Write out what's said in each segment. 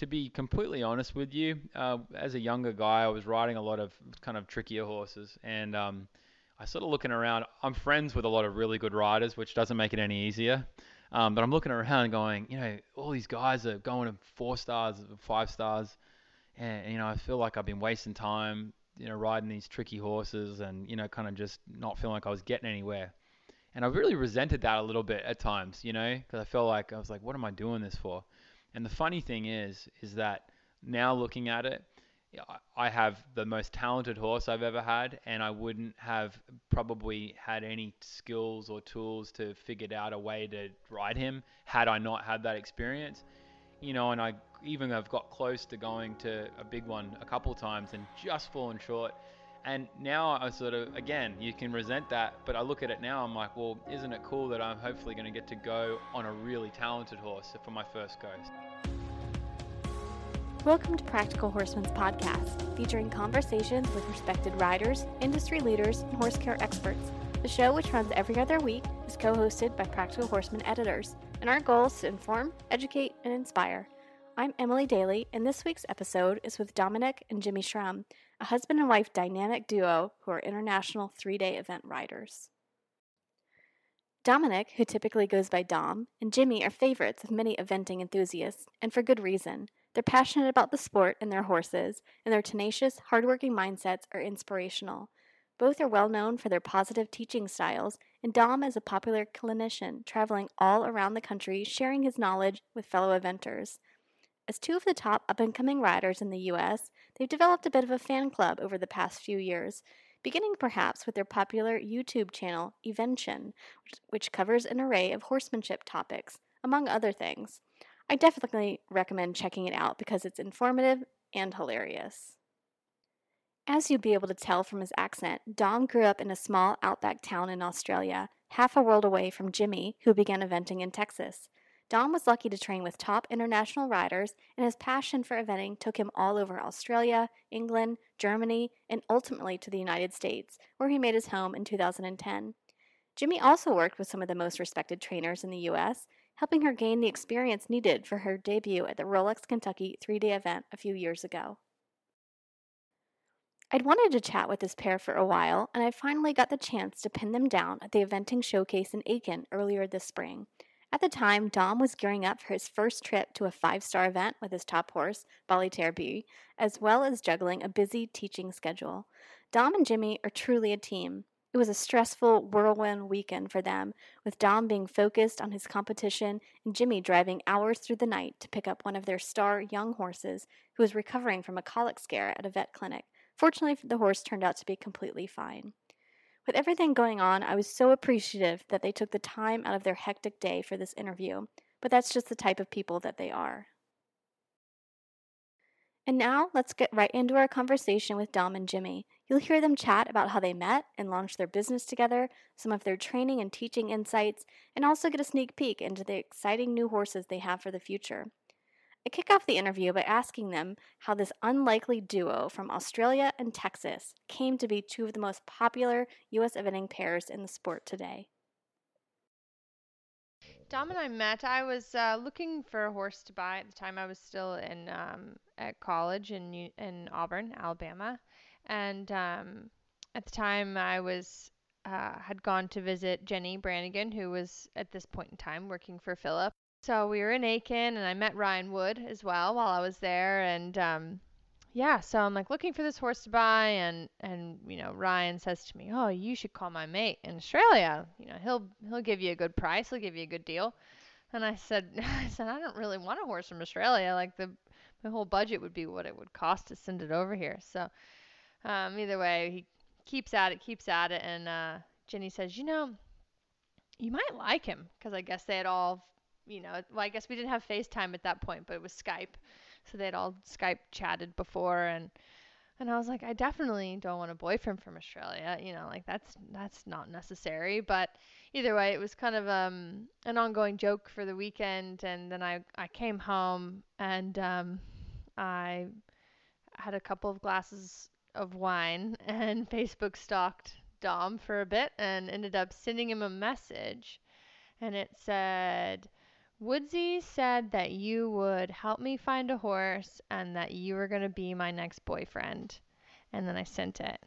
to be completely honest with you, uh, as a younger guy, I was riding a lot of kind of trickier horses, and um, I sort of looking around. I'm friends with a lot of really good riders, which doesn't make it any easier. Um, but I'm looking around going, you know, all these guys are going to four stars, five stars, and you know, I feel like I've been wasting time, you know, riding these tricky horses, and you know, kind of just not feeling like I was getting anywhere. And I really resented that a little bit at times, you know, because I felt like I was like, what am I doing this for? And the funny thing is, is that now looking at it, I have the most talented horse I've ever had, and I wouldn't have probably had any skills or tools to figure out a way to ride him had I not had that experience. You know, and I even have got close to going to a big one a couple times and just fallen short. And now I sort of, again, you can resent that, but I look at it now, I'm like, well, isn't it cool that I'm hopefully going to get to go on a really talented horse for my first go? Welcome to Practical Horseman's podcast, featuring conversations with respected riders, industry leaders, and horse care experts. The show, which runs every other week, is co hosted by Practical Horseman editors, and our goal is to inform, educate, and inspire. I'm Emily Daly, and this week's episode is with Dominic and Jimmy Schramm, a husband and wife dynamic duo who are international three day event riders. Dominic, who typically goes by Dom, and Jimmy are favorites of many eventing enthusiasts, and for good reason. They're passionate about the sport and their horses, and their tenacious, hardworking mindsets are inspirational. Both are well known for their positive teaching styles, and Dom is a popular clinician traveling all around the country sharing his knowledge with fellow eventers. As two of the top up and coming riders in the U.S., they've developed a bit of a fan club over the past few years, beginning perhaps with their popular YouTube channel, Evention, which covers an array of horsemanship topics, among other things. I definitely recommend checking it out because it's informative and hilarious. As you'd be able to tell from his accent, Dom grew up in a small outback town in Australia, half a world away from Jimmy, who began eventing in Texas. Dom was lucky to train with top international riders, and his passion for eventing took him all over Australia, England, Germany, and ultimately to the United States, where he made his home in 2010. Jimmy also worked with some of the most respected trainers in the U.S., helping her gain the experience needed for her debut at the Rolex Kentucky three day event a few years ago. I'd wanted to chat with this pair for a while, and I finally got the chance to pin them down at the eventing showcase in Aiken earlier this spring. At the time, Dom was gearing up for his first trip to a five star event with his top horse, Bolytaire B, as well as juggling a busy teaching schedule. Dom and Jimmy are truly a team. It was a stressful whirlwind weekend for them, with Dom being focused on his competition and Jimmy driving hours through the night to pick up one of their star young horses who was recovering from a colic scare at a vet clinic. Fortunately, the horse turned out to be completely fine. With everything going on, I was so appreciative that they took the time out of their hectic day for this interview, but that's just the type of people that they are. And now let's get right into our conversation with Dom and Jimmy. You'll hear them chat about how they met and launched their business together, some of their training and teaching insights, and also get a sneak peek into the exciting new horses they have for the future. I kick off the interview by asking them how this unlikely duo from Australia and Texas came to be two of the most popular U.S. eventing pairs in the sport today. Dom and I met. I was uh, looking for a horse to buy at the time. I was still in um, at college in in Auburn, Alabama, and um, at the time I was uh, had gone to visit Jennie Brannigan, who was at this point in time working for Phillip. So we were in Aiken, and I met Ryan Wood as well while I was there, and um, yeah, so I'm like looking for this horse to buy, and and you know Ryan says to me, oh, you should call my mate in Australia. You know he'll he'll give you a good price, he'll give you a good deal. And I said, I said I don't really want a horse from Australia. Like the my whole budget would be what it would cost to send it over here. So um, either way, he keeps at it, keeps at it, and uh, Jennie says, you know, you might like him because I guess they had all, you know, well, I guess we didn't have FaceTime at that point, but it was Skype, so they'd all Skype chatted before, and and I was like, I definitely don't want a boyfriend from Australia, you know, like that's that's not necessary, but either way, it was kind of um, an ongoing joke for the weekend. And then I, I came home and um, I had a couple of glasses of wine and Facebook stalked Dom for a bit and ended up sending him a message. And it said, Woodsy said that you would help me find a horse and that you were going to be my next boyfriend. And then I sent it.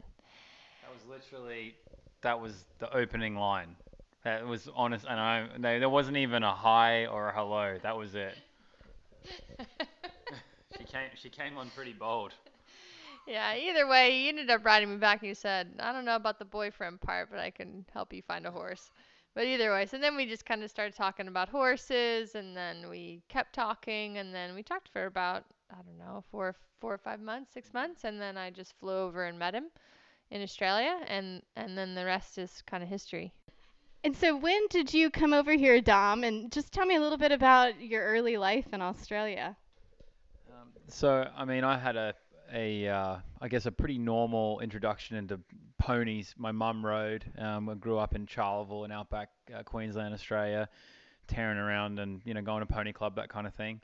That was literally that was the opening line. That was honest, and I there wasn't even a hi or a hello. That was it. she came she came on pretty bold. Yeah, either way, you ended up writing me back and you said, I don't know about the boyfriend part, but I can help you find a horse. But either way, so then we just kind of started talking about horses, and then we kept talking, and then we talked for about I don't know four four or five months, six months, and then I just flew over and met him in Australia, and and then the rest is kind of history. And so, when did you come over here, Dom? And just tell me a little bit about your early life in Australia. Um, so, I mean, I had a a uh, I guess a pretty normal introduction into ponies. My mum rode. Um, I grew up in Charleville in outback uh, Queensland, Australia, tearing around and you know going to pony club that kind of thing.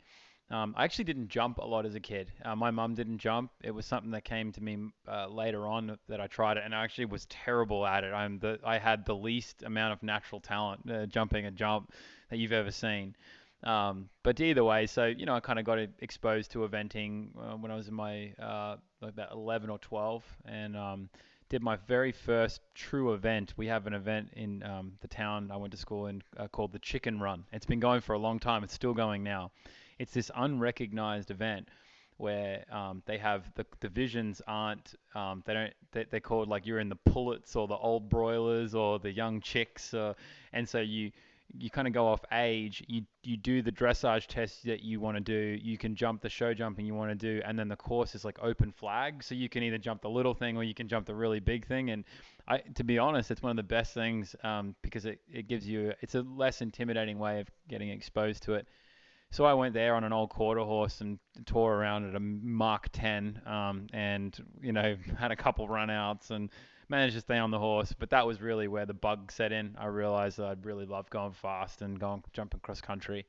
Um, I actually didn't jump a lot as a kid. Uh, my mum didn't jump. It was something that came to me uh, later on that I tried it, and I actually was terrible at it. I'm the I had the least amount of natural talent uh, jumping a jump that you've ever seen. Um, but either way, so you know, I kind of got exposed to eventing uh, when I was in my uh, like about 11 or 12, and um, did my very first true event. We have an event in um, the town I went to school in uh, called the Chicken Run. It's been going for a long time. It's still going now. It's this unrecognized event where um, they have the divisions aren't um, they don't they, they're called like you're in the pullets or the old broilers or the young chicks, uh, and so you you kind of go off age. You you do the dressage test that you want to do. You can jump the show jumping you want to do, and then the course is like open flag, so you can either jump the little thing or you can jump the really big thing. And I, to be honest, it's one of the best things um, because it, it gives you it's a less intimidating way of getting exposed to it. So I went there on an old quarter horse and tore around at a Mark 10, um, and you know had a couple runouts and managed to stay on the horse, but that was really where the bug set in. I realized that I'd really love going fast and going jumping cross country,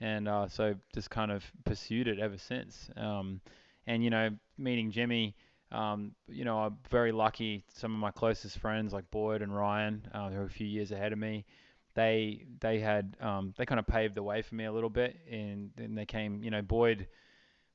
and uh, so just kind of pursued it ever since. Um, and you know, meeting Jimmy, um, you know, I'm very lucky. Some of my closest friends, like Boyd and Ryan, uh, who are a few years ahead of me, they they had um, they kind of paved the way for me a little bit, and then they came. You know, Boyd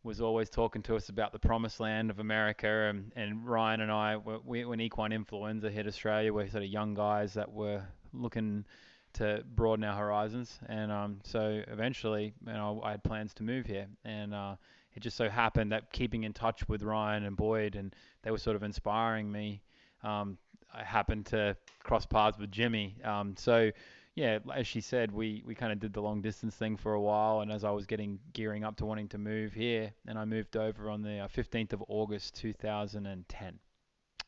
was always talking to us about the promised land of America. And, and Ryan and I, we, when equine influenza hit Australia, we're sort of young guys that were looking to broaden our horizons. And um, so eventually, you know, I had plans to move here. And uh, it just so happened that keeping in touch with Ryan and Boyd, and they were sort of inspiring me. Um, I happened to cross paths with Jimmy. Um, so yeah, as she said, we, we kind of did the long distance thing for a while, and as I was getting gearing up to wanting to move here, and I moved over on the 15th uh, of August 2010.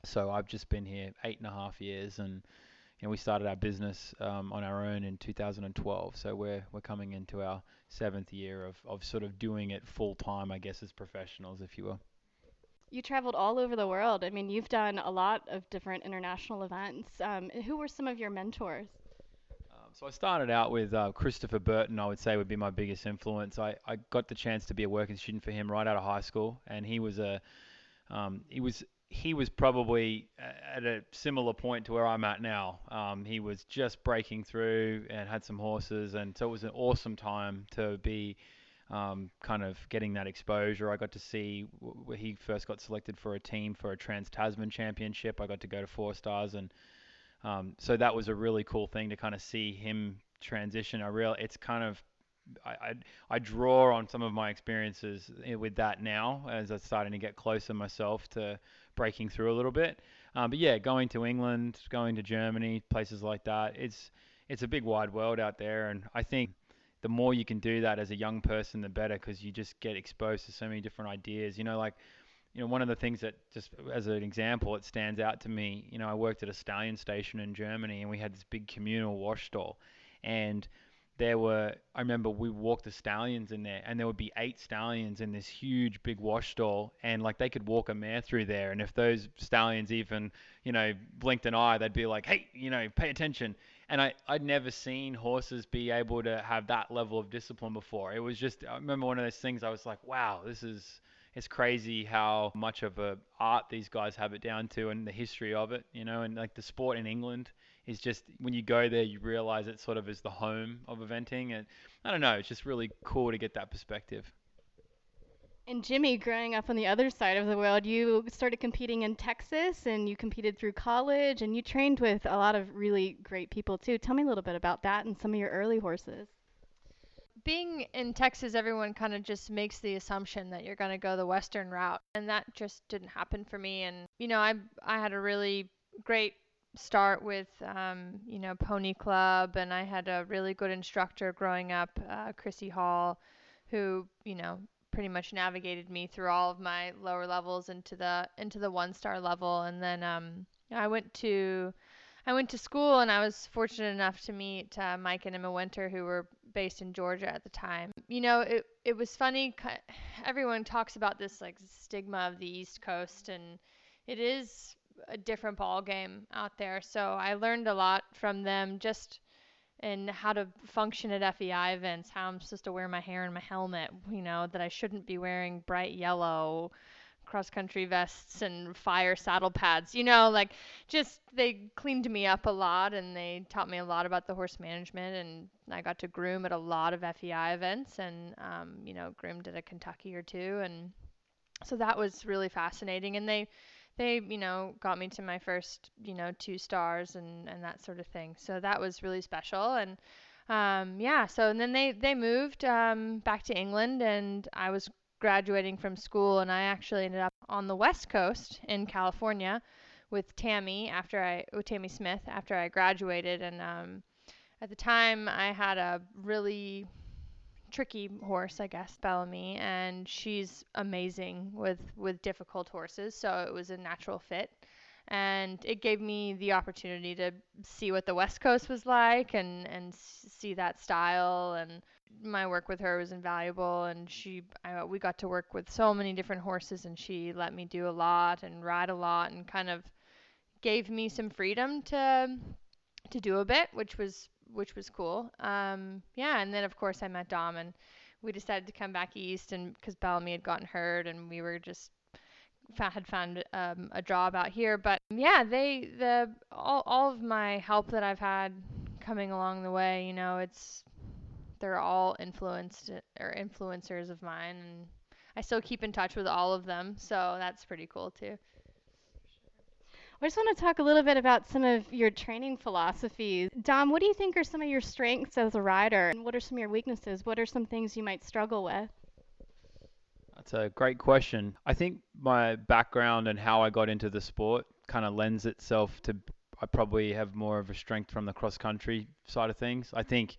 So I've just been here eight and a half years, and you know, we started our business um, on our own in 2012. So we're we're coming into our seventh year of, of sort of doing it full time, I guess, as professionals, if you will. You traveled all over the world. I mean, you've done a lot of different international events. Um, who were some of your mentors? So I started out with uh, Christopher Burton. I would say would be my biggest influence. I, I got the chance to be a working student for him right out of high school, and he was a um, he was he was probably at a similar point to where I'm at now. Um, he was just breaking through and had some horses, and so it was an awesome time to be um, kind of getting that exposure. I got to see where he first got selected for a team for a Trans Tasman Championship. I got to go to Four Stars and um, so that was a really cool thing to kind of see him transition. I real it's kind of I, I, I draw on some of my experiences with that now as I'm starting to get closer myself to breaking through a little bit. Um, but yeah, going to England, going to Germany, places like that, it's it's a big wide world out there, and I think the more you can do that as a young person, the better, because you just get exposed to so many different ideas. You know, like you know, one of the things that just as an example, it stands out to me. You know, I worked at a stallion station in Germany, and we had this big communal wash stall, and there were I remember we walked the stallions in there, and there would be eight stallions in this huge big wash stall, and like they could walk a mare through there, and if those stallions even you know blinked an eye, they'd be like, hey, you know, pay attention. And I, I'd never seen horses be able to have that level of discipline before. It was just, I remember one of those things I was like, wow, this is, it's crazy how much of a art these guys have it down to and the history of it, you know, and like the sport in England is just when you go there, you realize it sort of is the home of eventing, and I don't know, it's just really cool to get that perspective. And Jimmy, growing up on the other side of the world, you started competing in Texas and you competed through college and you trained with a lot of really great people too. Tell me a little bit about that and some of your early horses. Being in Texas, everyone kind of just makes the assumption that you're going to go the western route, and that just didn't happen for me. And you know, I I had a really great start with um, you know Pony Club, and I had a really good instructor growing up, uh, Chrissy Hall, who you know pretty much navigated me through all of my lower levels into the into the one star level and then um I went to I went to school and I was fortunate enough to meet uh, Mike and Emma Winter who were based in Georgia at the time. You know, it it was funny everyone talks about this like stigma of the East Coast and it is a different ball game out there. So I learned a lot from them just in how to function at FEI events, how I'm supposed to wear my hair in my helmet, you know, that I shouldn't be wearing bright yellow cross country vests and fire saddle pads, you know, like just they cleaned me up a lot and they taught me a lot about the horse management and I got to groom at a lot of FEI events and um, you know, groomed at a Kentucky or two and so that was really fascinating and they they, you know, got me to my first, you know, two stars and, and that sort of thing. So that was really special. And um, yeah, so and then they, they moved um, back to England and I was graduating from school and I actually ended up on the West Coast in California with Tamie after I, with Tamie Smith after I graduated. And um, at the time I had a really tricky horse, I guess, Bellamy, and she's amazing with with difficult horses, so it was a natural fit. And it gave me the opportunity to see what the West Coast was like and and see that style and my work with her was invaluable and she I, we got to work with so many different horses and she let me do a lot and ride a lot and kind of gave me some freedom to to do a bit which was which was cool. Um, yeah, and then of course I met Dom, and we decided to come back east, and because Bellamy had gotten hurt, and we were just had found um, a job out here. But yeah, they the all all of my help that I've had coming along the way, you know, it's they're all influenced or influencers of mine, and I still keep in touch with all of them, so that's pretty cool too. I just want to talk a little bit about some of your training philosophies. Dom, what do you think are some of your strengths as a rider? And what are some of your weaknesses? What are some things you might struggle with? That's a great question. I think my background and how I got into the sport kind of lends itself to I probably have more of a strength from the cross country side of things. I think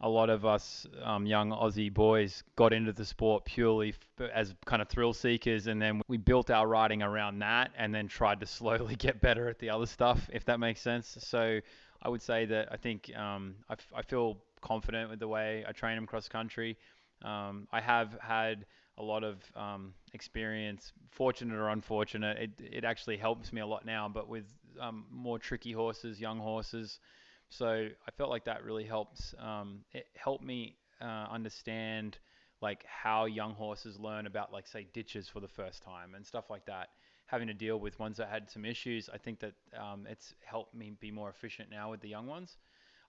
a lot of us um, young Aussie boys got into the sport purely f- as kind of thrill seekers, and then we built our riding around that, and then tried to slowly get better at the other stuff, if that makes sense. So I would say that I think um, I, f- I feel confident with the way I train them cross country. Um, I have had a lot of um, experience, fortunate or unfortunate. It, it actually helps me a lot now, but with um, more tricky horses, young horses. So I felt like that really helps. Um, it helped me uh, understand like how young horses learn about like say ditches for the first time and stuff like that. Having to deal with ones that had some issues, I think that um, it's helped me be more efficient now with the young ones.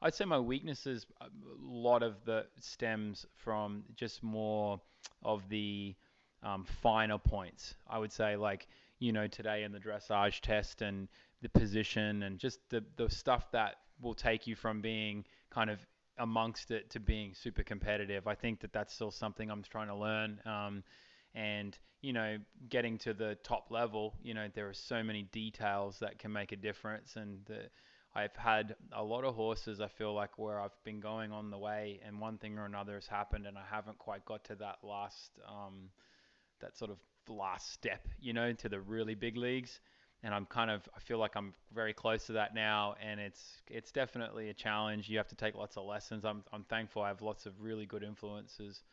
I'd say my weaknesses, a lot of the stems from just more of the um, finer points. I would say like you know today in the dressage test and the position and just the the stuff that will take you from being kind of amongst it to being super competitive. I think that that's still something I'm trying to learn. Um, and you know, getting to the top level, you know, there are so many details that can make a difference. And the, I've had a lot of horses. I feel like where I've been going on the way, and one thing or another has happened, and I haven't quite got to that last, um, that sort of last step, you know, to the really big leagues and I'm kind of I feel like I'm very close to that now, and it's it's definitely a challenge. You have to take lots of lessons. I'm I'm thankful I have lots of really good influences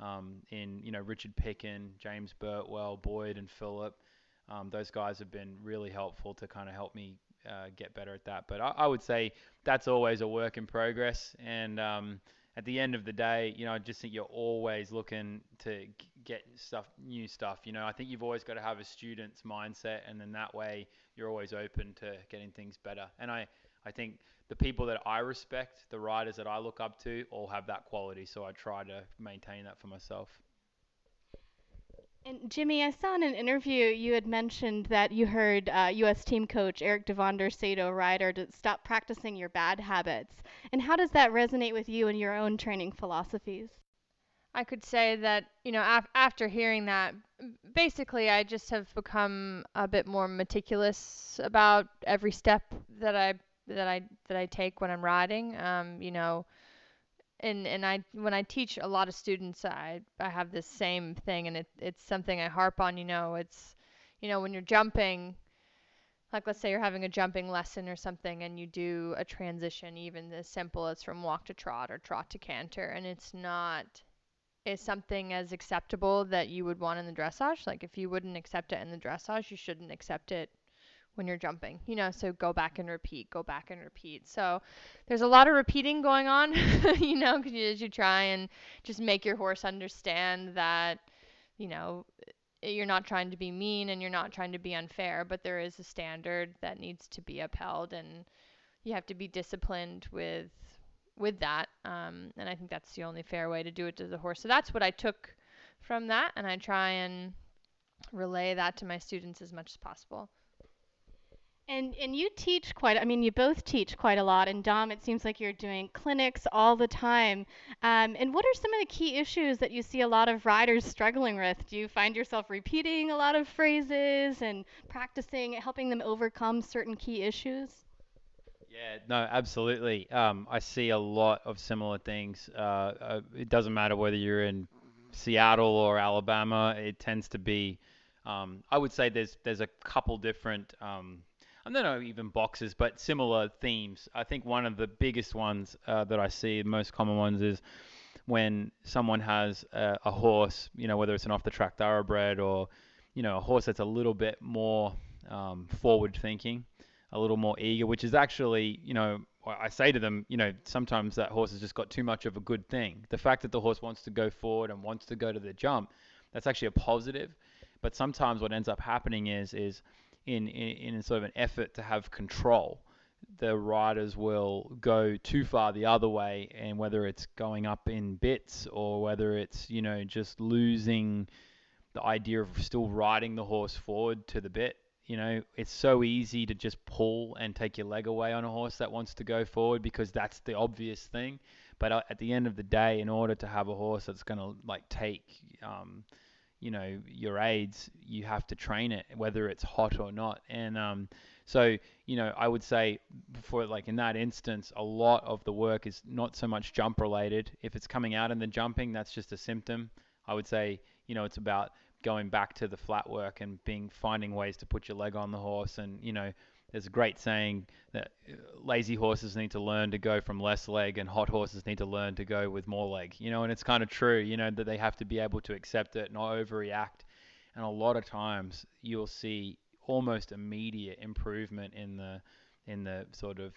um, in you know Richard Picken, James Birtwell, Boyd, and Phillip. Um, those guys have been really helpful to kind of help me uh, get better at that. But I, I, would say that's always a work in progress, and um, at the end of the day, you know, I just think you're always looking to get stuff, new stuff. You know, I think you've always got to have a student's mindset, and then that way you're always open to getting things better. And I, I think the people that I respect, the riders that I look up to, all have that quality. So I try to maintain that for myself. And Jimmy, I saw in an interview you had mentioned that you heard uh, U.S. team coach Erik Duvander say to a rider to stop practicing your bad habits. And how does that resonate with you and your own training philosophies? I could say that, you know, af- after hearing that, basically I just have become a bit more meticulous about every step that I that I that I take when I'm riding. Um, you know, and and I when I teach a lot of students, I I have this same thing, and it it's something I harp on. You know, it's you know when you're jumping, like let's say you're having a jumping lesson or something, and you do a transition, even as simple as from walk to trot or trot to canter, and it's not is something as acceptable that you would want in the dressage. Like if you wouldn't accept it in the dressage, you shouldn't accept it when you're jumping, you know, so go back and repeat, go back and repeat. So there's a lot of repeating going on, you know, cause you, you try and just make your horse understand that, you know, you're not trying to be mean and you're not trying to be unfair, but there is a standard that needs to be upheld and you have to be disciplined with with that. Um, and I think that's the only fair way to do it to the horse. So that's what I took from that, and I try and relay that to my students as much as possible. And and you teach quite. I mean, you both teach quite a lot. And Dom, it seems like you're doing clinics all the time. Um, and what are some of the key issues that you see a lot of riders struggling with? Do you find yourself repeating a lot of phrases and practicing, helping them overcome certain key issues? Yeah, no, absolutely. Um, I see a lot of similar things. Uh, uh, it doesn't matter whether you're in Seattle or Alabama. It tends to be. Um, I would say there's there's a couple different. Um, I don't know even boxes, but similar themes. I think one of the biggest ones uh, that I see, most common ones, is when someone has a, a horse. You know, whether it's an off-the-track thoroughbred or you know a horse that's a little bit more um, forward thinking a little more eager, which is actually, you know, I say to them, you know, sometimes that horse has just got too much of a good thing. The fact that the horse wants to go forward and wants to go to the jump, that's actually a positive. But sometimes what ends up happening is, is in, in, in sort of an effort to have control, the riders will go too far the other way, and whether it's going up in bits or whether it's, you know, just losing the idea of still riding the horse forward to the bit you know, it's so easy to just pull and take your leg away on a horse that wants to go forward because that's the obvious thing. But uh, at the end of the day, in order to have a horse that's going to like take, um, you know, your aids, you have to train it, whether it's hot or not. And um, so, you know, I would say for like in that instance, a lot of the work is not so much jump related. If it's coming out in the jumping, that's just a symptom. I would say, you know, it's about going back to the flat work and being finding ways to put your leg on the horse and you know there's a great saying that uh, lazy horses need to learn to go from less leg and hot horses need to learn to go with more leg. You know and it's kind of true you know that they have to be able to accept it and not overreact. And a lot of times you'll see almost immediate improvement in the in the sort of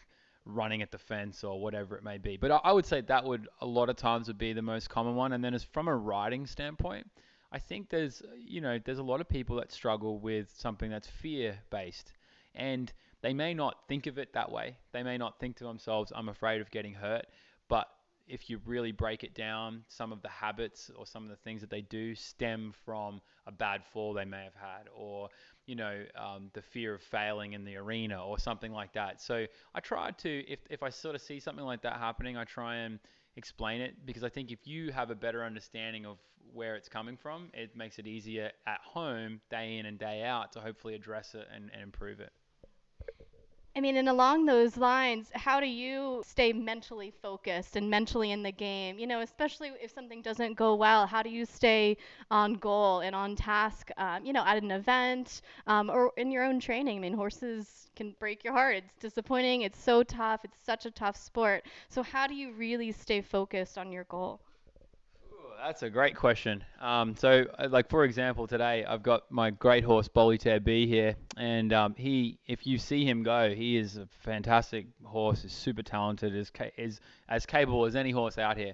running at the fence or whatever it may be. But I would say that would a lot of times would be the most common one. And then as from a riding standpoint I think there's you know there's a lot of people that struggle with something that's fear based and they may not think of it that way. They may not think to themselves I'm afraid of getting hurt, but if you really break it down, some of the habits or some of the things that they do stem from a bad fall they may have had, or you know, um, the fear of failing in the arena, or something like that. So I try to, if if I sort of see something like that happening, I try and explain it because I think if you have a better understanding of where it's coming from, it makes it easier at home, day in and day out, to hopefully address it and, and improve it. I mean, and along those lines, how do you stay mentally focused and mentally in the game? You know, especially if something doesn't go well, how do you stay on goal and on task? Um, you know, at an event um, or in your own training. I mean, horses can break your heart. It's disappointing. It's so tough. It's such a tough sport. So, how do you really stay focused on your goal? That's a great question. Um, so, uh, like for example, today I've got my great horse Bolytaire B here, and um, he, if you see him go, he is a fantastic horse. Is super talented. Is is as capable as any horse out here.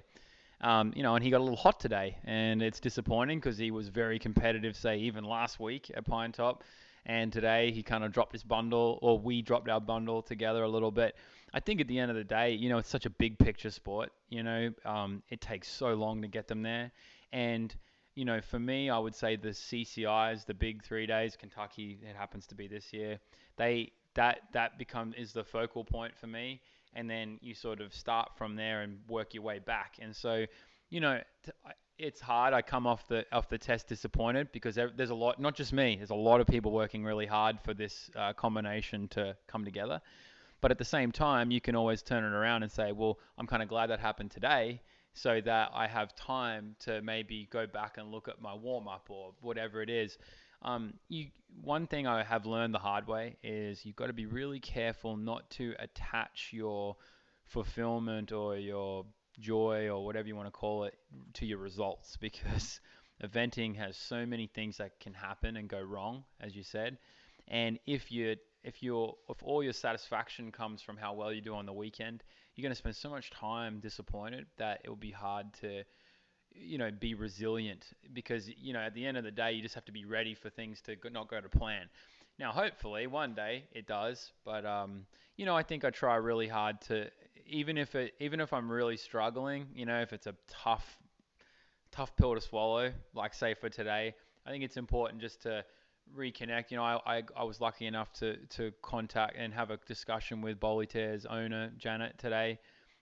Um, you know, and he got a little hot today, and it's disappointing because he was very competitive, say even last week at Pine Top, And today he kind of dropped his bundle, or we dropped our bundle together a little bit. I think at the end of the day, you know, it's such a big picture sport. You know, um, it takes so long to get them there, and you know, for me, I would say the CCIs, the big three days, Kentucky, it happens to be this year. They that that become is the focal point for me, and then you sort of start from there and work your way back. And so, you know, it's hard. I come off the off the test disappointed because there's a lot, not just me. There's a lot of people working really hard for this uh, combination to come together. But at the same time, you can always turn it around and say, well, I'm kind of glad that happened today, so that I have time to maybe go back and look at my warm up or whatever it is. Um, you, one thing I have learned the hard way is you've got to be really careful not to attach your fulfillment or your joy or whatever you want to call it to your results because eventing has so many things that can happen and go wrong, as you said. And if you if you if all your satisfaction comes from how well you do on the weekend, you're going to spend so much time disappointed that it will be hard to you know be resilient because you know at the end of the day you just have to be ready for things to not go to plan. Now, hopefully, one day it does, but um, you know, I think I try really hard to even if it even if I'm really struggling, you know, if it's a tough tough pill to swallow, like say for today, I think it's important just to reconnect. You know, I, I, I was lucky enough to, to contact and have a discussion with Bolytaire's owner, Janet, today.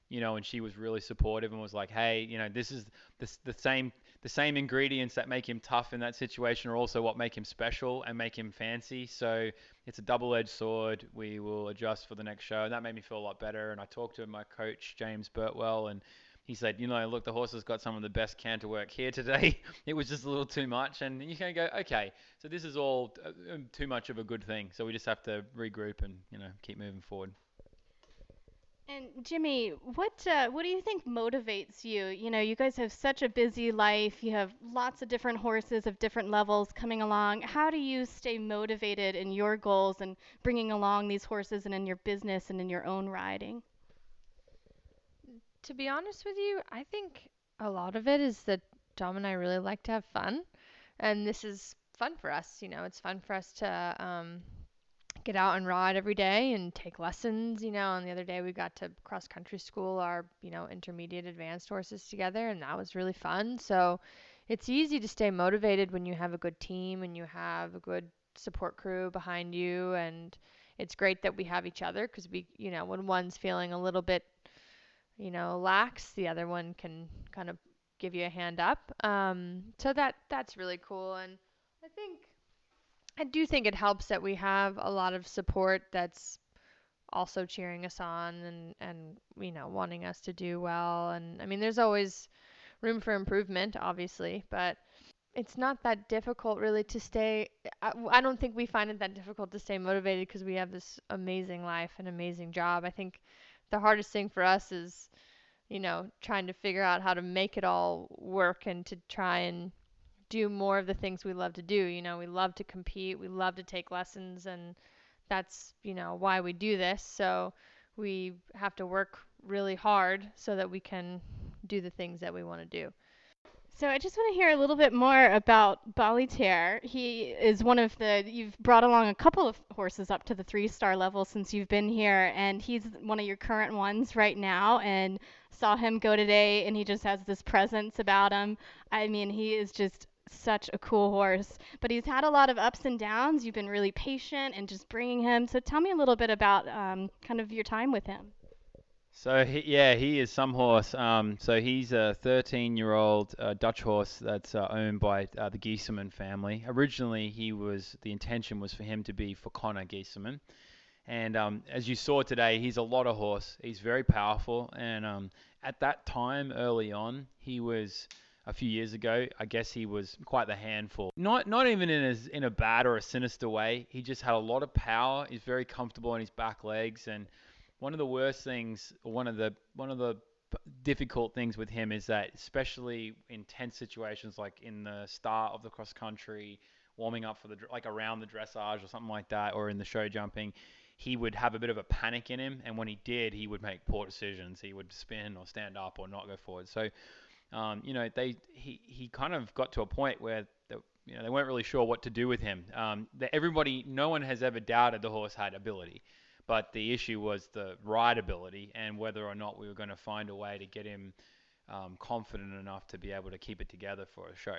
You know, and she was really supportive and was like, "Hey, you know, this is the, the same the same ingredients that make him tough in that situation are also what make him special and make him fancy. So it's a double-edged sword. We will adjust for the next show, and that made me feel a lot better. And I talked to my coach James Burtwell, and he said, you know, look, the horse has got some of the best canter work here today. it was just a little too much, and you can go, okay, so this is all uh, um, too much of a good thing. So we just have to regroup and you know keep moving forward. And Jimmy, what uh, what do you think motivates you? You know, you guys have such a busy life. You have lots of different horses of different levels coming along. How do you stay motivated in your goals and bringing along these horses and in your business and in your own riding? To be honest with you, I think a lot of it is that Dom and I really like to have fun, and this is fun for us. You know, it's fun for us to um, get out and ride every day and take lessons. You know, and the other day we got to cross country school our you know intermediate advanced horses together, and that was really fun. So it's easy to stay motivated when you have a good team and you have a good support crew behind you and it's great that we have each other because we you know when one's feeling a little bit you know, lax, the other one can kind of give you a hand up. Um, so that that's really cool, and I think I do think it helps that we have a lot of support that's also cheering us on and and you know wanting us to do well. And I mean, there's always room for improvement, obviously, but it's not that difficult really to stay I, I don't think we find it that difficult to stay motivated because we have this amazing life and amazing job i think the hardest thing for us is you know trying to figure out how to make it all work and to try and do more of the things we love to do. You know we love to compete we love to take lessons and that's you know why we do this. So we have to work really hard so that we can do the things that we want to do so I just want to hear a little bit more about Bolytaire. He is one of the you've brought along a couple of horses up to the three star level since you've been here, and he's one of your current ones right now. And saw him go today, and he just has this presence about him. I mean, he is just such a cool horse, but he's had a lot of ups and downs. You've been really patient and just bringing him. So tell me a little bit about um, kind of your time with him. So he, yeah, he is some horse. Um, so he's a 13-year-old uh, Dutch horse that's uh, owned by uh, the Giesemann family. Originally, he was the intention was for him to be for Connor Giesemann, and um, as you saw today, he's a lot of horse. He's very powerful, and um, at that time, early on, he was a few years ago. I guess he was quite the handful. Not not even in a in a bad or a sinister way. He just had a lot of power. He's very comfortable on his back legs and one of the worst things, one of the one of the difficult things with him is that, especially in tense situations like in the start of the cross country, warming up for the like around the dressage or something like that, or in the show jumping, he would have a bit of a panic in him, and when he did, he would make poor decisions. He would spin or stand up or not go forward. So, um, you know, they he he kind of got to a point where you know, they weren't really sure what to do with him. Um, the, everybody, no one has ever doubted the horse had ability, but the issue was the rideability and whether or not we were going to find a way to get him um, confident enough to be able to keep it together for a show.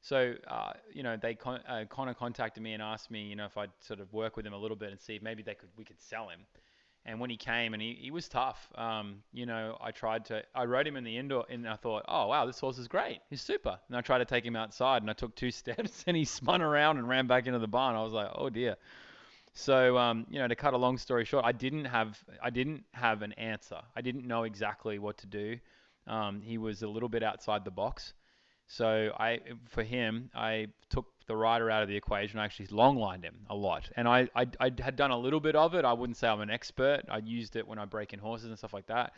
So, uh, you know, they con- uh, Connor contacted me and asked me, you know, if I'd sort of work with him a little bit and see if maybe they could we could sell him. And when he came, and he, he was tough. Um, you know, I tried to, I rode him in the indoor, and I thought, oh wow, this horse is great. He's super. And I tried to take him outside, and I took two steps, and he spun around and ran back into the barn. I was like, oh dear. So, um, you know, to cut a long story short, I didn't have, I didn't have an answer. I didn't know exactly what to do. Um, he was a little bit outside the box. So I, for him, I took the rider out of the equation. I actually long lined him a lot, and I, I, I had done a little bit of it. I wouldn't say I'm an expert. I used it when I break in horses and stuff like that.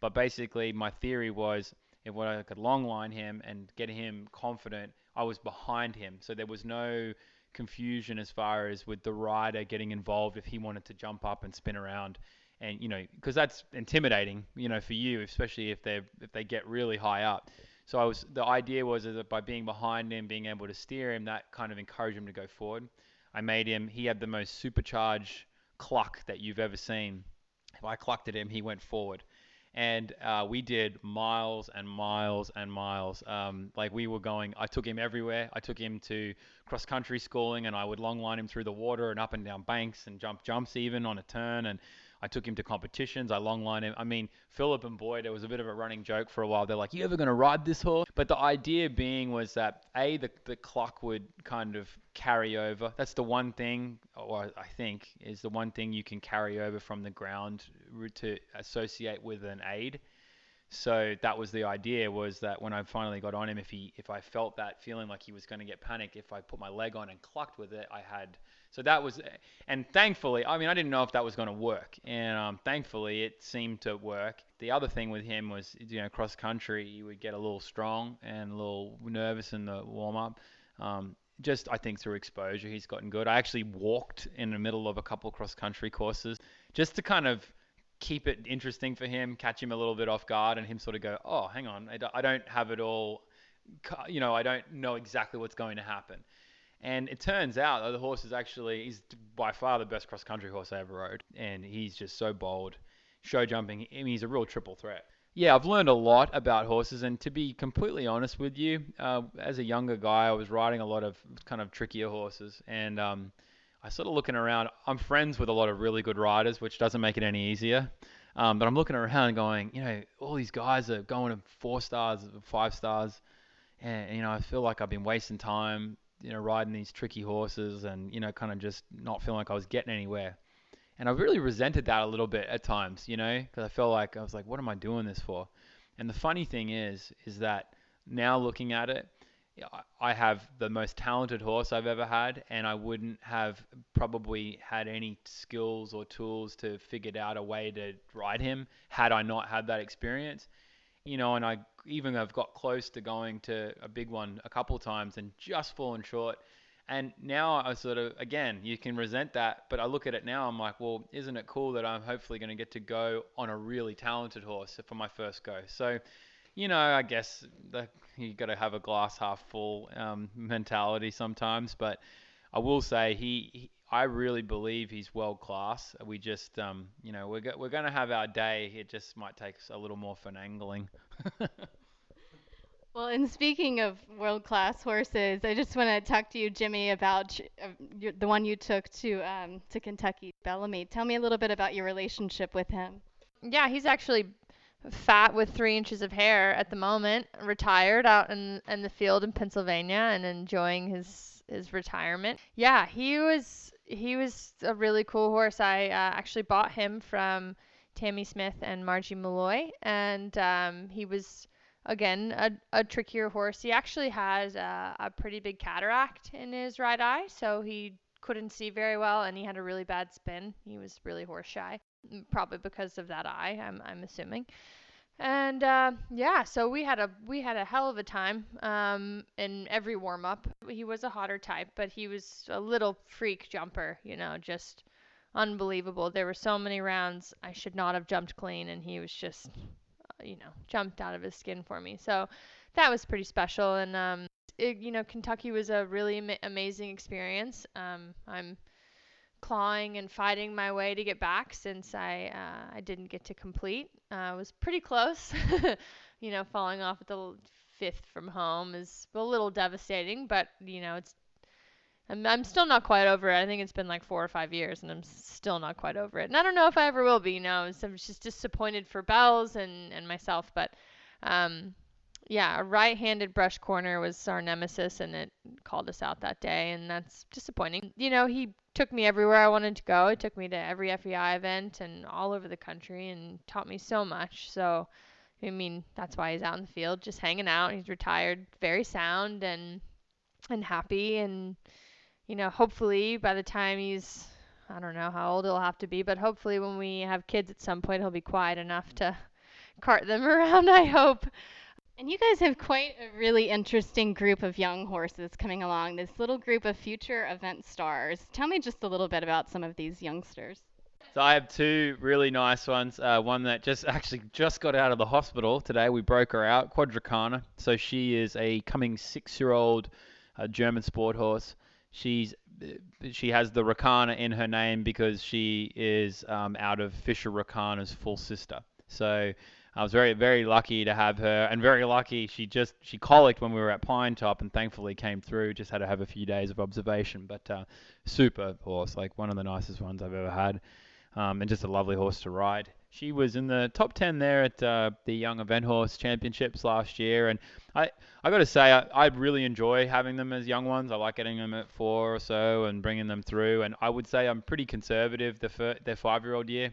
But basically, my theory was if I could long line him and get him confident, I was behind him, so there was no confusion as far as with the rider getting involved if he wanted to jump up and spin around and you know because that's intimidating you know for you especially if they if they get really high up so I was the idea was that by being behind him, being able to steer him, that kind of encouraged him to go forward. I made him. He had the most supercharged cluck that you've ever seen. If I clucked at him, he went forward, and uh, we did miles and miles and miles. Um, like we were going. I took him everywhere. I took him to cross country schooling, and I would long line him through the water and up and down banks and jump jumps even on a turn and I took him to competitions. I long line him. I mean, Phillip and Boyd, it was a bit of a running joke for a while. They're like, "You ever going to ride this horse?" But the idea being was that a the the clock would kind of carry over. That's the one thing, or I think is the one thing you can carry over from the ground to associate with an aid. So that was the idea was that when I finally got on him, if he if I felt that feeling like he was going to get panicked, if I put my leg on and clucked with it, I had so that was, and thankfully, I mean, I didn't know if that was going to work, and um, thankfully, it seemed to work. The other thing with him was, you know, cross country, he would get a little strong and a little nervous in the warm up. Um, just, I think, through exposure, he's gotten good. I actually walked in the middle of a couple cross country courses just to kind of keep it interesting for him, catch him a little bit off guard, and him sort of go, oh, hang on, I don't have it all, you know, I don't know exactly what's going to happen. And it turns out that the horse is actually he's by far the best cross country horse I ever rode, and he's just so bold, show jumping. I mean, he's a real triple threat. Yeah, I've learned a lot about horses, and to be completely honest with you, uh, as a younger guy, I was riding a lot of kind of trickier horses, and um, I sort of looking around. I'm friends with a lot of really good riders, which doesn't make it any easier. Um, but I'm looking around going, you know, all these guys are going to four stars, five stars, and you know, I feel like I've been wasting time you know, riding these tricky horses and, you know, kind of just not feeling like I was getting anywhere. And I really resented that a little bit at times, you know, because I felt like I was like, what am I doing this for? And the funny thing is, is that now looking at it, I have the most talented horse I've ever had, and I wouldn't have probably had any skills or tools to figure out a way to ride him had I not had that experience you know, and I even have got close to going to a big one a couple of times and just fallen short. And now I sort of, again, you can resent that, but I look at it now, I'm like, well, isn't it cool that I'm hopefully going to get to go on a really talented horse for my first go? So, you know, I guess the, you got to have a glass half full um, mentality sometimes, but I will say he, he I really believe he's world class. We just, um, you know, we're go- we're going to have our day. It just might take us a little more finagling. well, and speaking of world class horses, I just want to talk to you, Jimmy, about uh, your, the one you took to um, to Kentucky, Bellamy. Tell me a little bit about your relationship with him. Yeah, he's actually fat with three inches of hair at the moment, retired out in in the field in Pennsylvania and enjoying his his retirement. Yeah, he was he was a really cool horse. I uh, actually bought him from Tamie Smith and Margie Malloy, and um, he was again a, a trickier horse. He actually has a, a pretty big cataract in his right eye, so he couldn't see very well, and he had a really bad spin. He was really horse shy, probably because of that eye. I'm I'm assuming. And uh, yeah, so we had a we had a hell of a time um, in every warm up. He was a hotter type, but he was a little freak jumper, you know, just unbelievable. There were so many rounds I should not have jumped clean, and he was just, uh, you know, jumped out of his skin for me. So that was pretty special. And um, it, you know, Kentucky was a really ama- amazing experience. Um, I'm clawing and fighting my way to get back since I uh, I didn't get to complete. Uh, I was pretty close. you know, falling off at the fifth from home is a little devastating, but you know, it's I'm, I'm still not quite over it. I think it's been like four or five years, and I'm still not quite over it. And I don't know if I ever will be. You know, so I'm just disappointed for Bells and and myself. But um, yeah, a right-handed brush corner was our nemesis, and it called us out that day, and that's disappointing. You know, he took me everywhere I wanted to go. He took me to every FEI event and all over the country, and taught me so much. So. I mean, that's why he's out in the field, just hanging out. He's retired, very sound and and happy, and you know, hopefully by the time he's I don't know how old he'll have to be, but hopefully when we have kids at some point he'll be quiet enough to cart them around, I hope. And you guys have quite a really interesting group of young horses coming along, this little group of future event stars. Tell me just a little bit about some of these youngsters. So I have two really nice ones. Uh, one that just actually just got out of the hospital today. We broke her out, Quadracana. So she is a coming six-year-old uh, German sport horse. She's she has the Rocana in her name because she is um, out of Fischer Rocana's full sister. So I was very very lucky to have her, and very lucky she just she colicked when we were at Pine Top, and thankfully came through. Just had to have a few days of observation, but uh, super horse, like one of the nicest ones I've ever had um, and just a lovely horse to ride. She was in the top 10 there at uh, the Young Event Horse Championships last year, and I I got to say I, I really enjoy having them as young ones. I like getting them at four or so and bringing them through, and I would say I'm pretty conservative the fir- their five-year-old year.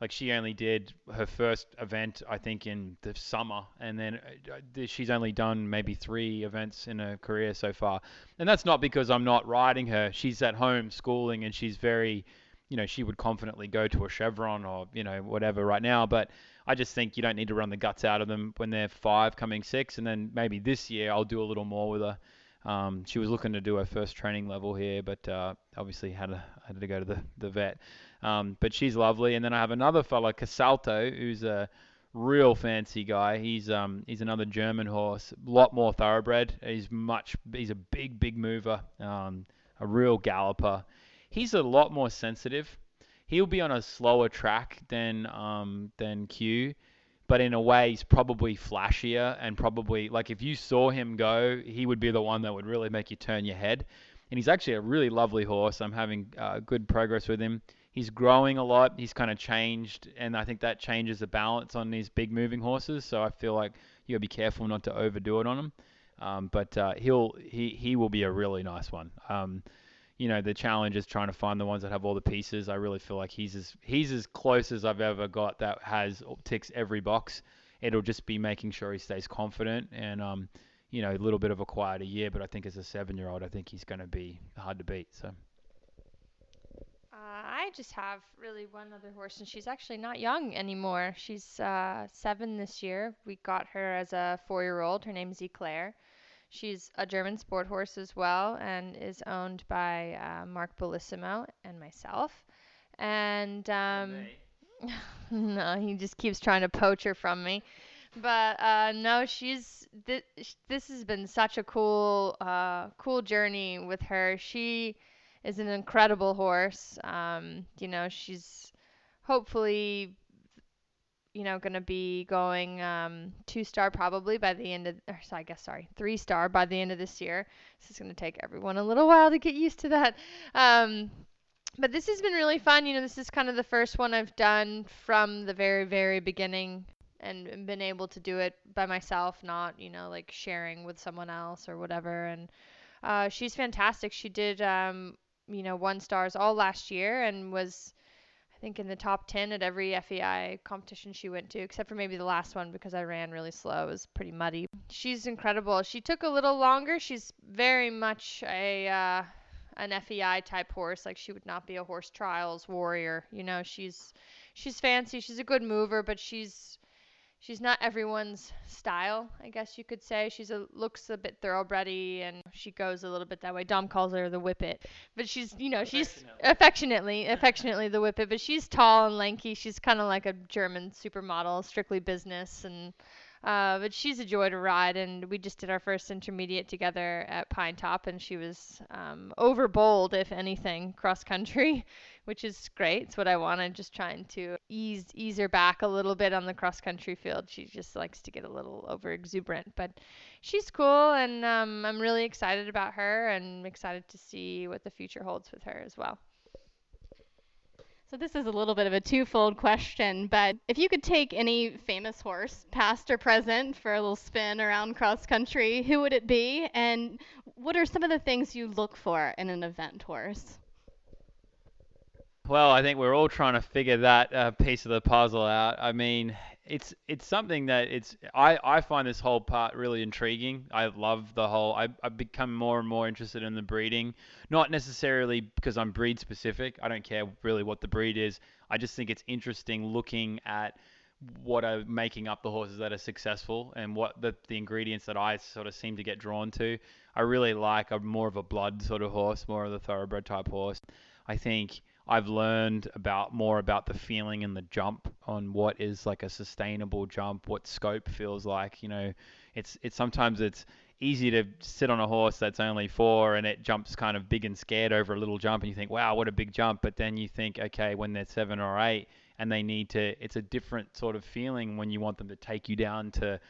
Like she only did her first event, I think, in the summer, and then uh, she's only done maybe three events in her career so far. And that's not because I'm not riding her. She's at home schooling, and she's very you know, she would confidently go to a Chevron or, you know, whatever right now. But I just think you don't need to run the guts out of them when they're five coming six. And then maybe this year I'll do a little more with her. Um, she was looking to do her first training level here, but uh, obviously had, a, had to go to the, the vet. Um, but she's lovely. And then I have another fella, Casalto, who's a real fancy guy. He's um he's another German horse, a lot more thoroughbred. He's much he's a big big mover, um, a real galloper he's a lot more sensitive. He'll be on a slower track than um, than Q, but in a way he's probably flashier and probably like if you saw him go, he would be the one that would really make you turn your head. And he's actually a really lovely horse. I'm having uh, good progress with him. He's growing a lot. He's kind of changed, and I think that changes the balance on these big moving horses. So I feel like you gotta be careful not to overdo it on him. Um, but uh, he'll he he will be a really nice one. Um, you know the challenge is trying to find the ones that have all the pieces. I really feel like he's as he's as close as I've ever got that has ticks every box. It'll just be making sure he stays confident and um, you know a little bit of a quieter year. But I think as a seven-year-old, I think he's going to be hard to beat. So. Uh, I just have really one other horse, and she's actually not young anymore. She's uh, seven this year. We got her as a four-year-old. Her name's Eclair. She's a German sport horse as well and is owned by uh, Mark Bellissimo and myself. And um, no, he just keeps trying to poach her from me. But uh, no, she's th- this has been such a cool, uh, cool journey with her. She is an incredible horse. Um, you know, she's hopefully you know, going to be going um, two star probably by the end of, or I guess, sorry, three star by the end of this year. This is going to take everyone a little while to get used to that. Um, but this has been really fun. You know, this is kind of the first one I've done from the very, very beginning and been able to do it by myself, not, you know, like sharing with someone else or whatever. And uh, she's fantastic. She did, um, you know, one stars all last year and was I think in the top 10 at every FEI competition she went to, except for maybe the last one because I ran really slow. It was pretty muddy. She's incredible. She took a little longer. She's very much a uh, an FEI type horse. Like she would not be a horse trials warrior. You know, she's she's fancy. She's a good mover, but she's she's not everyone's style, I guess you could say. She's a looks a bit thoroughbredy and she goes a little bit that way. Dom calls her the whippet, but she's you know she's affectionately affectionately the whippet, but she's tall and lanky. She's kind of like a German supermodel, strictly business and. Uh, but she's a joy to ride, and we just did our first intermediate together at Pine Top, and she was um, over bold, if anything, cross country, which is great. It's what I wanted, just trying to ease ease her back a little bit on the cross country field. She just likes to get a little over exuberant, but she's cool, and um, I'm really excited about her, and excited to see what the future holds with her as well. So this is a little bit of a twofold question, but if you could take any famous horse, past or present, for a little spin around cross country, who would it be? And what are some of the things you look for in an event horse? Well, I think we're all trying to figure that uh, piece of the puzzle out. I mean, it's it's something that it's I, I find this whole part really intriguing. I love the whole. I I've become more and more interested in the breeding, not necessarily because I'm breed specific. I don't care really what the breed is. I just think it's interesting looking at what are making up the horses that are successful and what the, the ingredients that I sort of seem to get drawn to. I really like a more of a blood sort of horse, more of the thoroughbred type horse. I think I've learned about more about the feeling and the jump on what is like a sustainable jump, what scope feels like. You know, it's it's sometimes it's easy to sit on a horse that's only four and it jumps kind of big and scared over a little jump and you think, wow, what a big jump. But then you think, okay, when they're seven or eight and they need to, it's a different sort of feeling when you want them to take you down to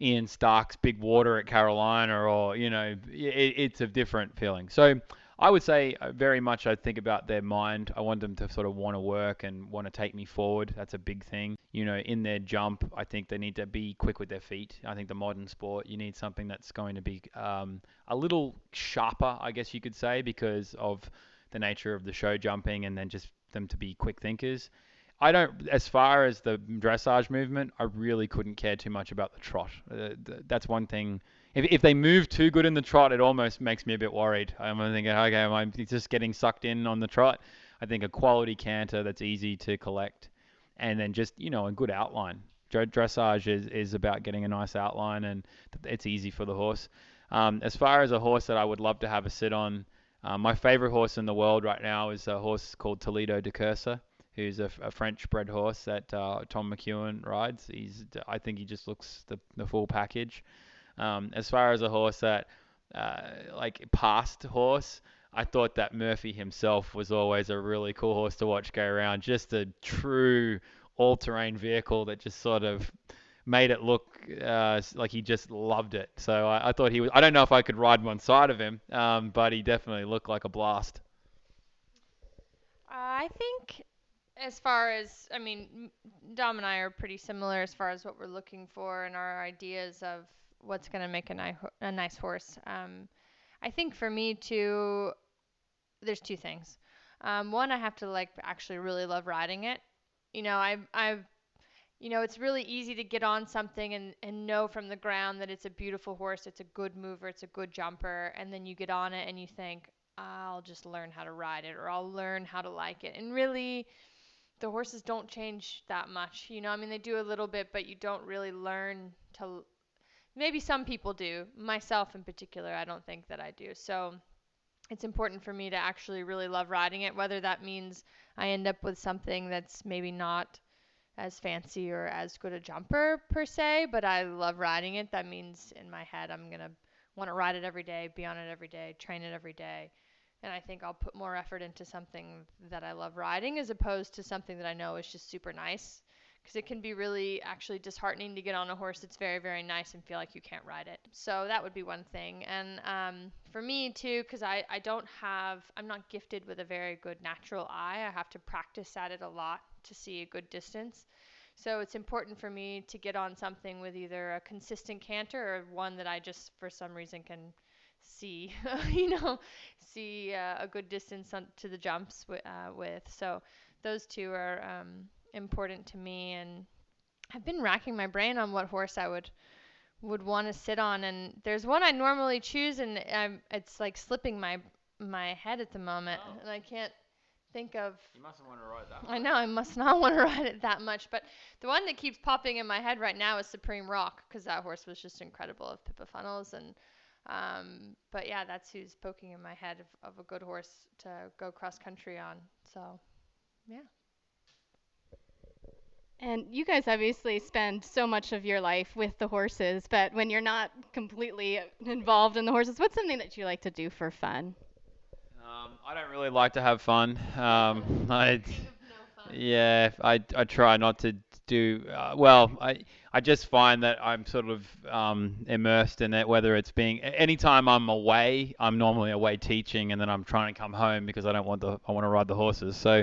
Ian Stark's big water at Carolina or, you know, it, it's a different feeling. So I would say uh, very much I think about their mind. I want them to sort of want to work and want to take me forward. That's a big thing. You know, in their jump, I think they need to be quick with their feet. I think the modern sport, you need something that's going to be um, a little sharper, I guess you could say, because of the nature of the show jumping and then just them to be quick thinkers. I don't, as far as the dressage movement, I really couldn't care too much about the trot. Uh, that's one thing if, if they move too good in the trot, it almost makes me a bit worried. I'm thinking, okay, am I just getting sucked in on the trot? I think a quality canter that's easy to collect, and then just you know a good outline. Dressage is, is about getting a nice outline, and it's easy for the horse. Um, as far as a horse that I would love to have a sit on, uh, my favorite horse in the world right now is a horse called Toledo de Kerser, who's a, a French-bred horse that uh, Tom McEwen rides. He's, I think he just looks the, the full package. Um, as far as a horse that, uh, like past horse, I thought that Murphy himself was always a really cool horse to watch go around. Just a true all-terrain vehicle that just sort of made it look uh, like he just loved it. So I, I, thought he was. I don't know if I could ride one side of him, um, but he definitely looked like a blast. I think, as far as I mean, Dom and I are pretty similar as far as what we're looking for and our ideas of what's going to make a, ni- a nice horse. Um, I think for me too, there's two things. Um, one, I have to like actually really love riding it. You know, I've, I've, you know, it's really easy to get on something and, and know from the ground that it's a beautiful horse, it's a good mover, it's a good jumper, and then you get on it and you think, I'll just learn how to ride it or I'll learn how to like it. And really, the horses don't change that much. You know, I mean, they do a little bit, but you don't really learn to maybe some people do. Myself in particular, I don't think that I do. So it's important for me to actually really love riding it, whether that means I end up with something that's maybe not as fancy or as good a jumper per se, but I love riding it. That means in my head I'm going to want to ride it every day, be on it every day, train it every day. And I think I'll put more effort into something that I love riding as opposed to something that I know is just super nice because it can be really actually disheartening to get on a horse that's very very nice and feel like you can't ride it. So that would be one thing. And um, for me too because I, I don't have i'm not gifted with a very good natural eye. I have to practice at it a lot to see a good distance. So it's important for me to get on something with either a consistent canter or one that i just for some reason can see you know see uh, a good distance on, to the jumps w- uh, with. So those two are um, important to me and I've been racking my brain on what horse I would would want to sit on and there's one I normally choose and I'm, it's like slipping my my head at the moment oh. and I can't think of You mustn't want to ride that. I know I must not want to ride it that much but the one that keeps popping in my head right now is Supreme Rock because that horse was just incredible of Pippa Funnell's and um, but yeah that's who's poking in my head of, of a good horse to go cross country on so yeah And you guys obviously spend so much of your life with the horses, but when you're not completely involved in the horses, what's something that you like to do for fun? Um, I don't really like to have fun. Um, I, yeah, I, I try not to do uh, well. I I just find that I'm sort of um, immersed in it. Whether it's being anytime I'm away, I'm normally away teaching, and then I'm trying to come home because I don't want the I want to ride the horses. So,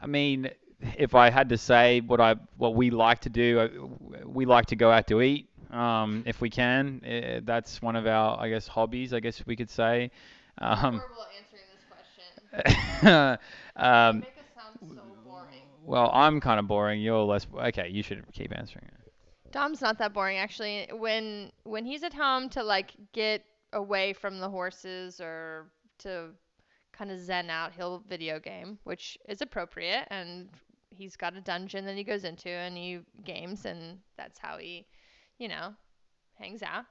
I mean, if I had to say what I what we like to do, uh, we like to go out to eat um, if we can. Uh, that's one of our I guess hobbies. I guess we could say. Um, horrible answering this question. um, make us sound so boring. Well, I'm kind of boring. You're less. Okay, you should keep answering it. Dom's not that boring actually. When when he's at home to like get away from the horses or to kind of zen out, he'll video game, which is appropriate and he's got a dungeon that he goes into and he games and that's how he, you know, hangs out.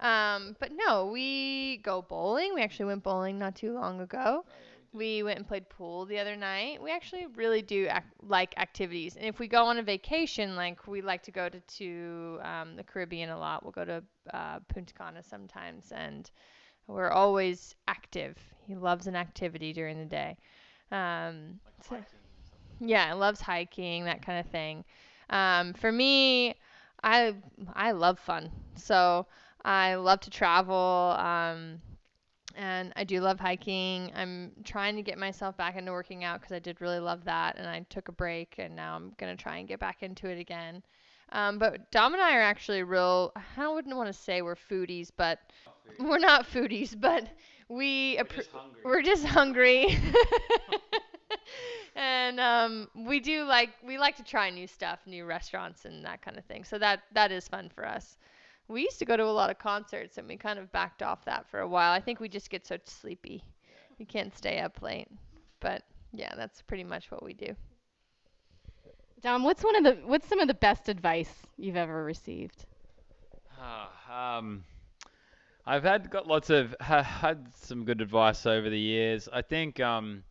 Um, but no, we go bowling. We actually went bowling not too long ago. We went and played pool the other night. We actually really do ac- like activities. And if we go on a vacation, like we like to go to, to um, the Caribbean a lot. We'll go to uh, Punta Cana sometimes, and we're always active. He loves an activity during the day. Um, so, yeah, loves hiking, that kind of thing. Um, for me, I I love fun. So I love to travel. Um, and I do love hiking. I'm trying to get myself back into working out because I did really love that, and I took a break, and now I'm gonna try and get back into it again. Um, but Dom and I are actually real. I wouldn't want to say we're foodies, but we're not foodies, but we we're just hungry. We're just hungry. and um, we do like we like to try new stuff, new restaurants and that kind of thing. So that that is fun for us. We used to go to a lot of concerts and we kind of backed off that for a while. I think we just get so sleepy. We can't stay up late. But yeah, that's pretty much what we do. Dom, what's one of the what's some of the best advice you've ever received? Uh, um, I've had got lots of ha, had some good advice over the years. I think um,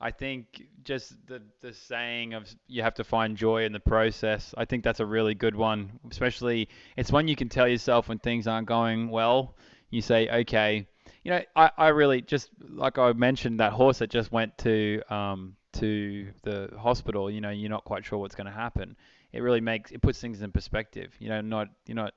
I think just the the saying of you have to find joy in the process. I think that's a really good one. Especially it's one you can tell yourself when things aren't going well. You say, okay, you know, I, I really just like I mentioned that horse that just went to um to the hospital. You know, you're not quite sure what's going to happen. It really makes it puts things in perspective. You know, not you're not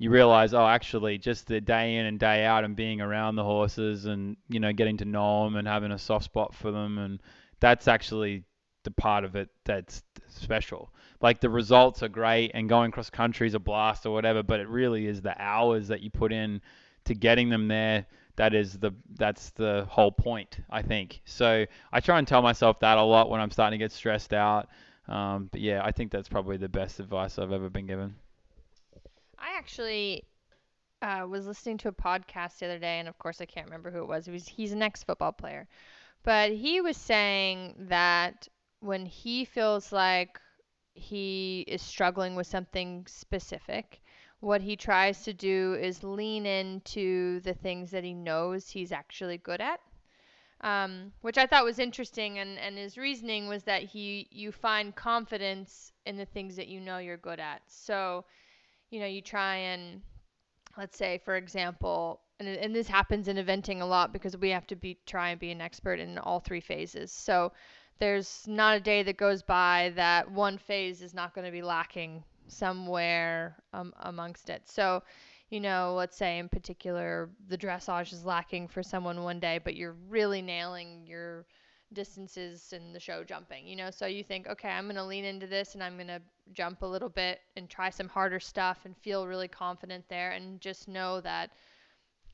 you realize, oh, actually, just the day in and day out and being around the horses and you know getting to know them and having a soft spot for them, and that's actually the part of it that's special. Like the results are great and going cross country is a blast or whatever, but it really is the hours that you put in to getting them there that is the that's the whole point, I think. So I try and tell myself that a lot when I'm starting to get stressed out. Um, but yeah, I think that's probably the best advice I've ever been given. I actually uh, was listening to a podcast the other day, and of course I can't remember who it was. He was he's an ex-football player, but he was saying that when he feels like he is struggling with something specific, what he tries to do is lean into the things that he knows he's actually good at. Um, which I thought was interesting, and, and his reasoning was that he you find confidence in the things that you know you're good at. So you know, you try and let's say for example, and and this happens in eventing a lot because we have to be try and be an expert in all three phases. So there's not a day that goes by that one phase is not going to be lacking somewhere um, amongst it. So, you know, let's say in particular the dressage is lacking for someone one day, but you're really nailing your distances in the show jumping, you know? So you think, okay, I'm going to lean into this and I'm going to jump a little bit and try some harder stuff and feel really confident there and just know that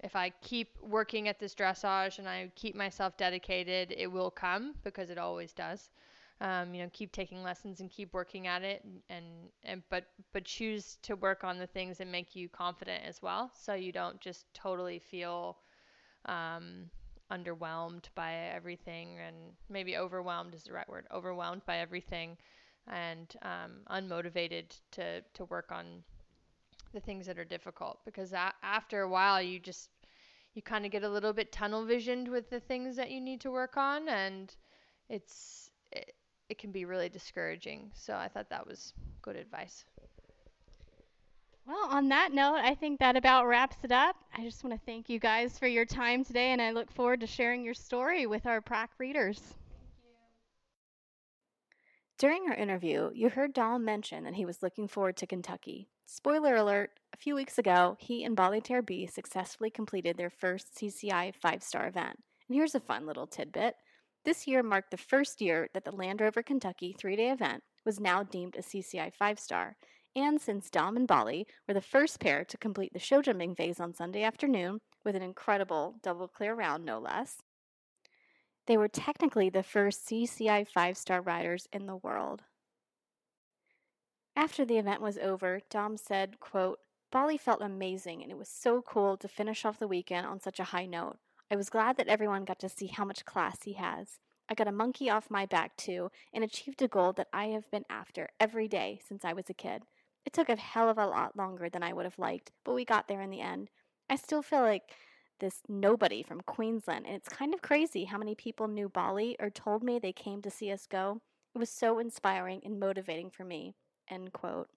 if I keep working at this dressage and I keep myself dedicated, it will come because it always does. Um, you know, keep taking lessons and keep working at it, and, and but but choose to work on the things that make you confident as well, so you don't just totally feel um, underwhelmed by everything and maybe overwhelmed is the right word overwhelmed by everything and um, unmotivated to to work on the things that are difficult because a- after a while you just you kind of get a little bit tunnel visioned with the things that you need to work on and it's it, it can be really discouraging. So I thought that was good advice. Well, on that note, I think that about wraps it up. I just want to thank you guys for your time today, and I look forward to sharing your story with our PRAC readers. During our interview, you heard Dom mention that he was looking forward to Kentucky. Spoiler alert, a few weeks ago, he and Bali B successfully completed their first CCI five star event. And here's a fun little tidbit. This year marked the first year that the Land Rover Kentucky three day event was now deemed a CCI five star, and since Dom and Bali were the first pair to complete the show jumping phase on Sunday afternoon with an incredible double clear round, no less, they were technically the first CCI five star riders in the world. After the event was over, Dom said, quote, Bali felt amazing and it was so cool to finish off the weekend on such a high note. I was glad that everyone got to see how much class he has. I got a monkey off my back too and achieved a goal that I have been after every day since I was a kid. It took a hell of a lot longer than I would have liked, but we got there in the end. I still feel like this nobody from Queensland, and it's kind of crazy how many people knew Bali or told me they came to see us go. It was so inspiring and motivating for me. End quote.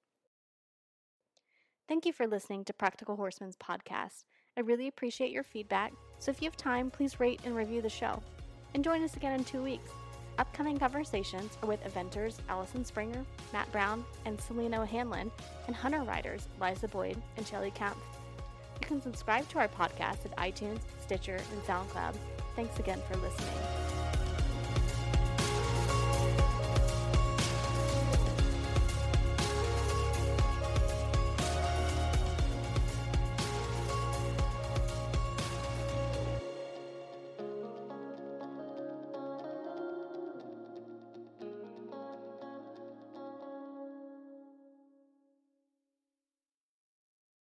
Thank you for listening to Practical Horseman's podcast. I really appreciate your feedback, so if you have time, please rate and review the show. And join us again in two weeks. Upcoming conversations are with eventers Allison Springer, Matt Brown, and Selena O'Hanlon, and hunter riders Liza Boyd and Shelly Kemp. You can subscribe to our podcast at iTunes, Stitcher, and SoundCloud. Thanks again for listening.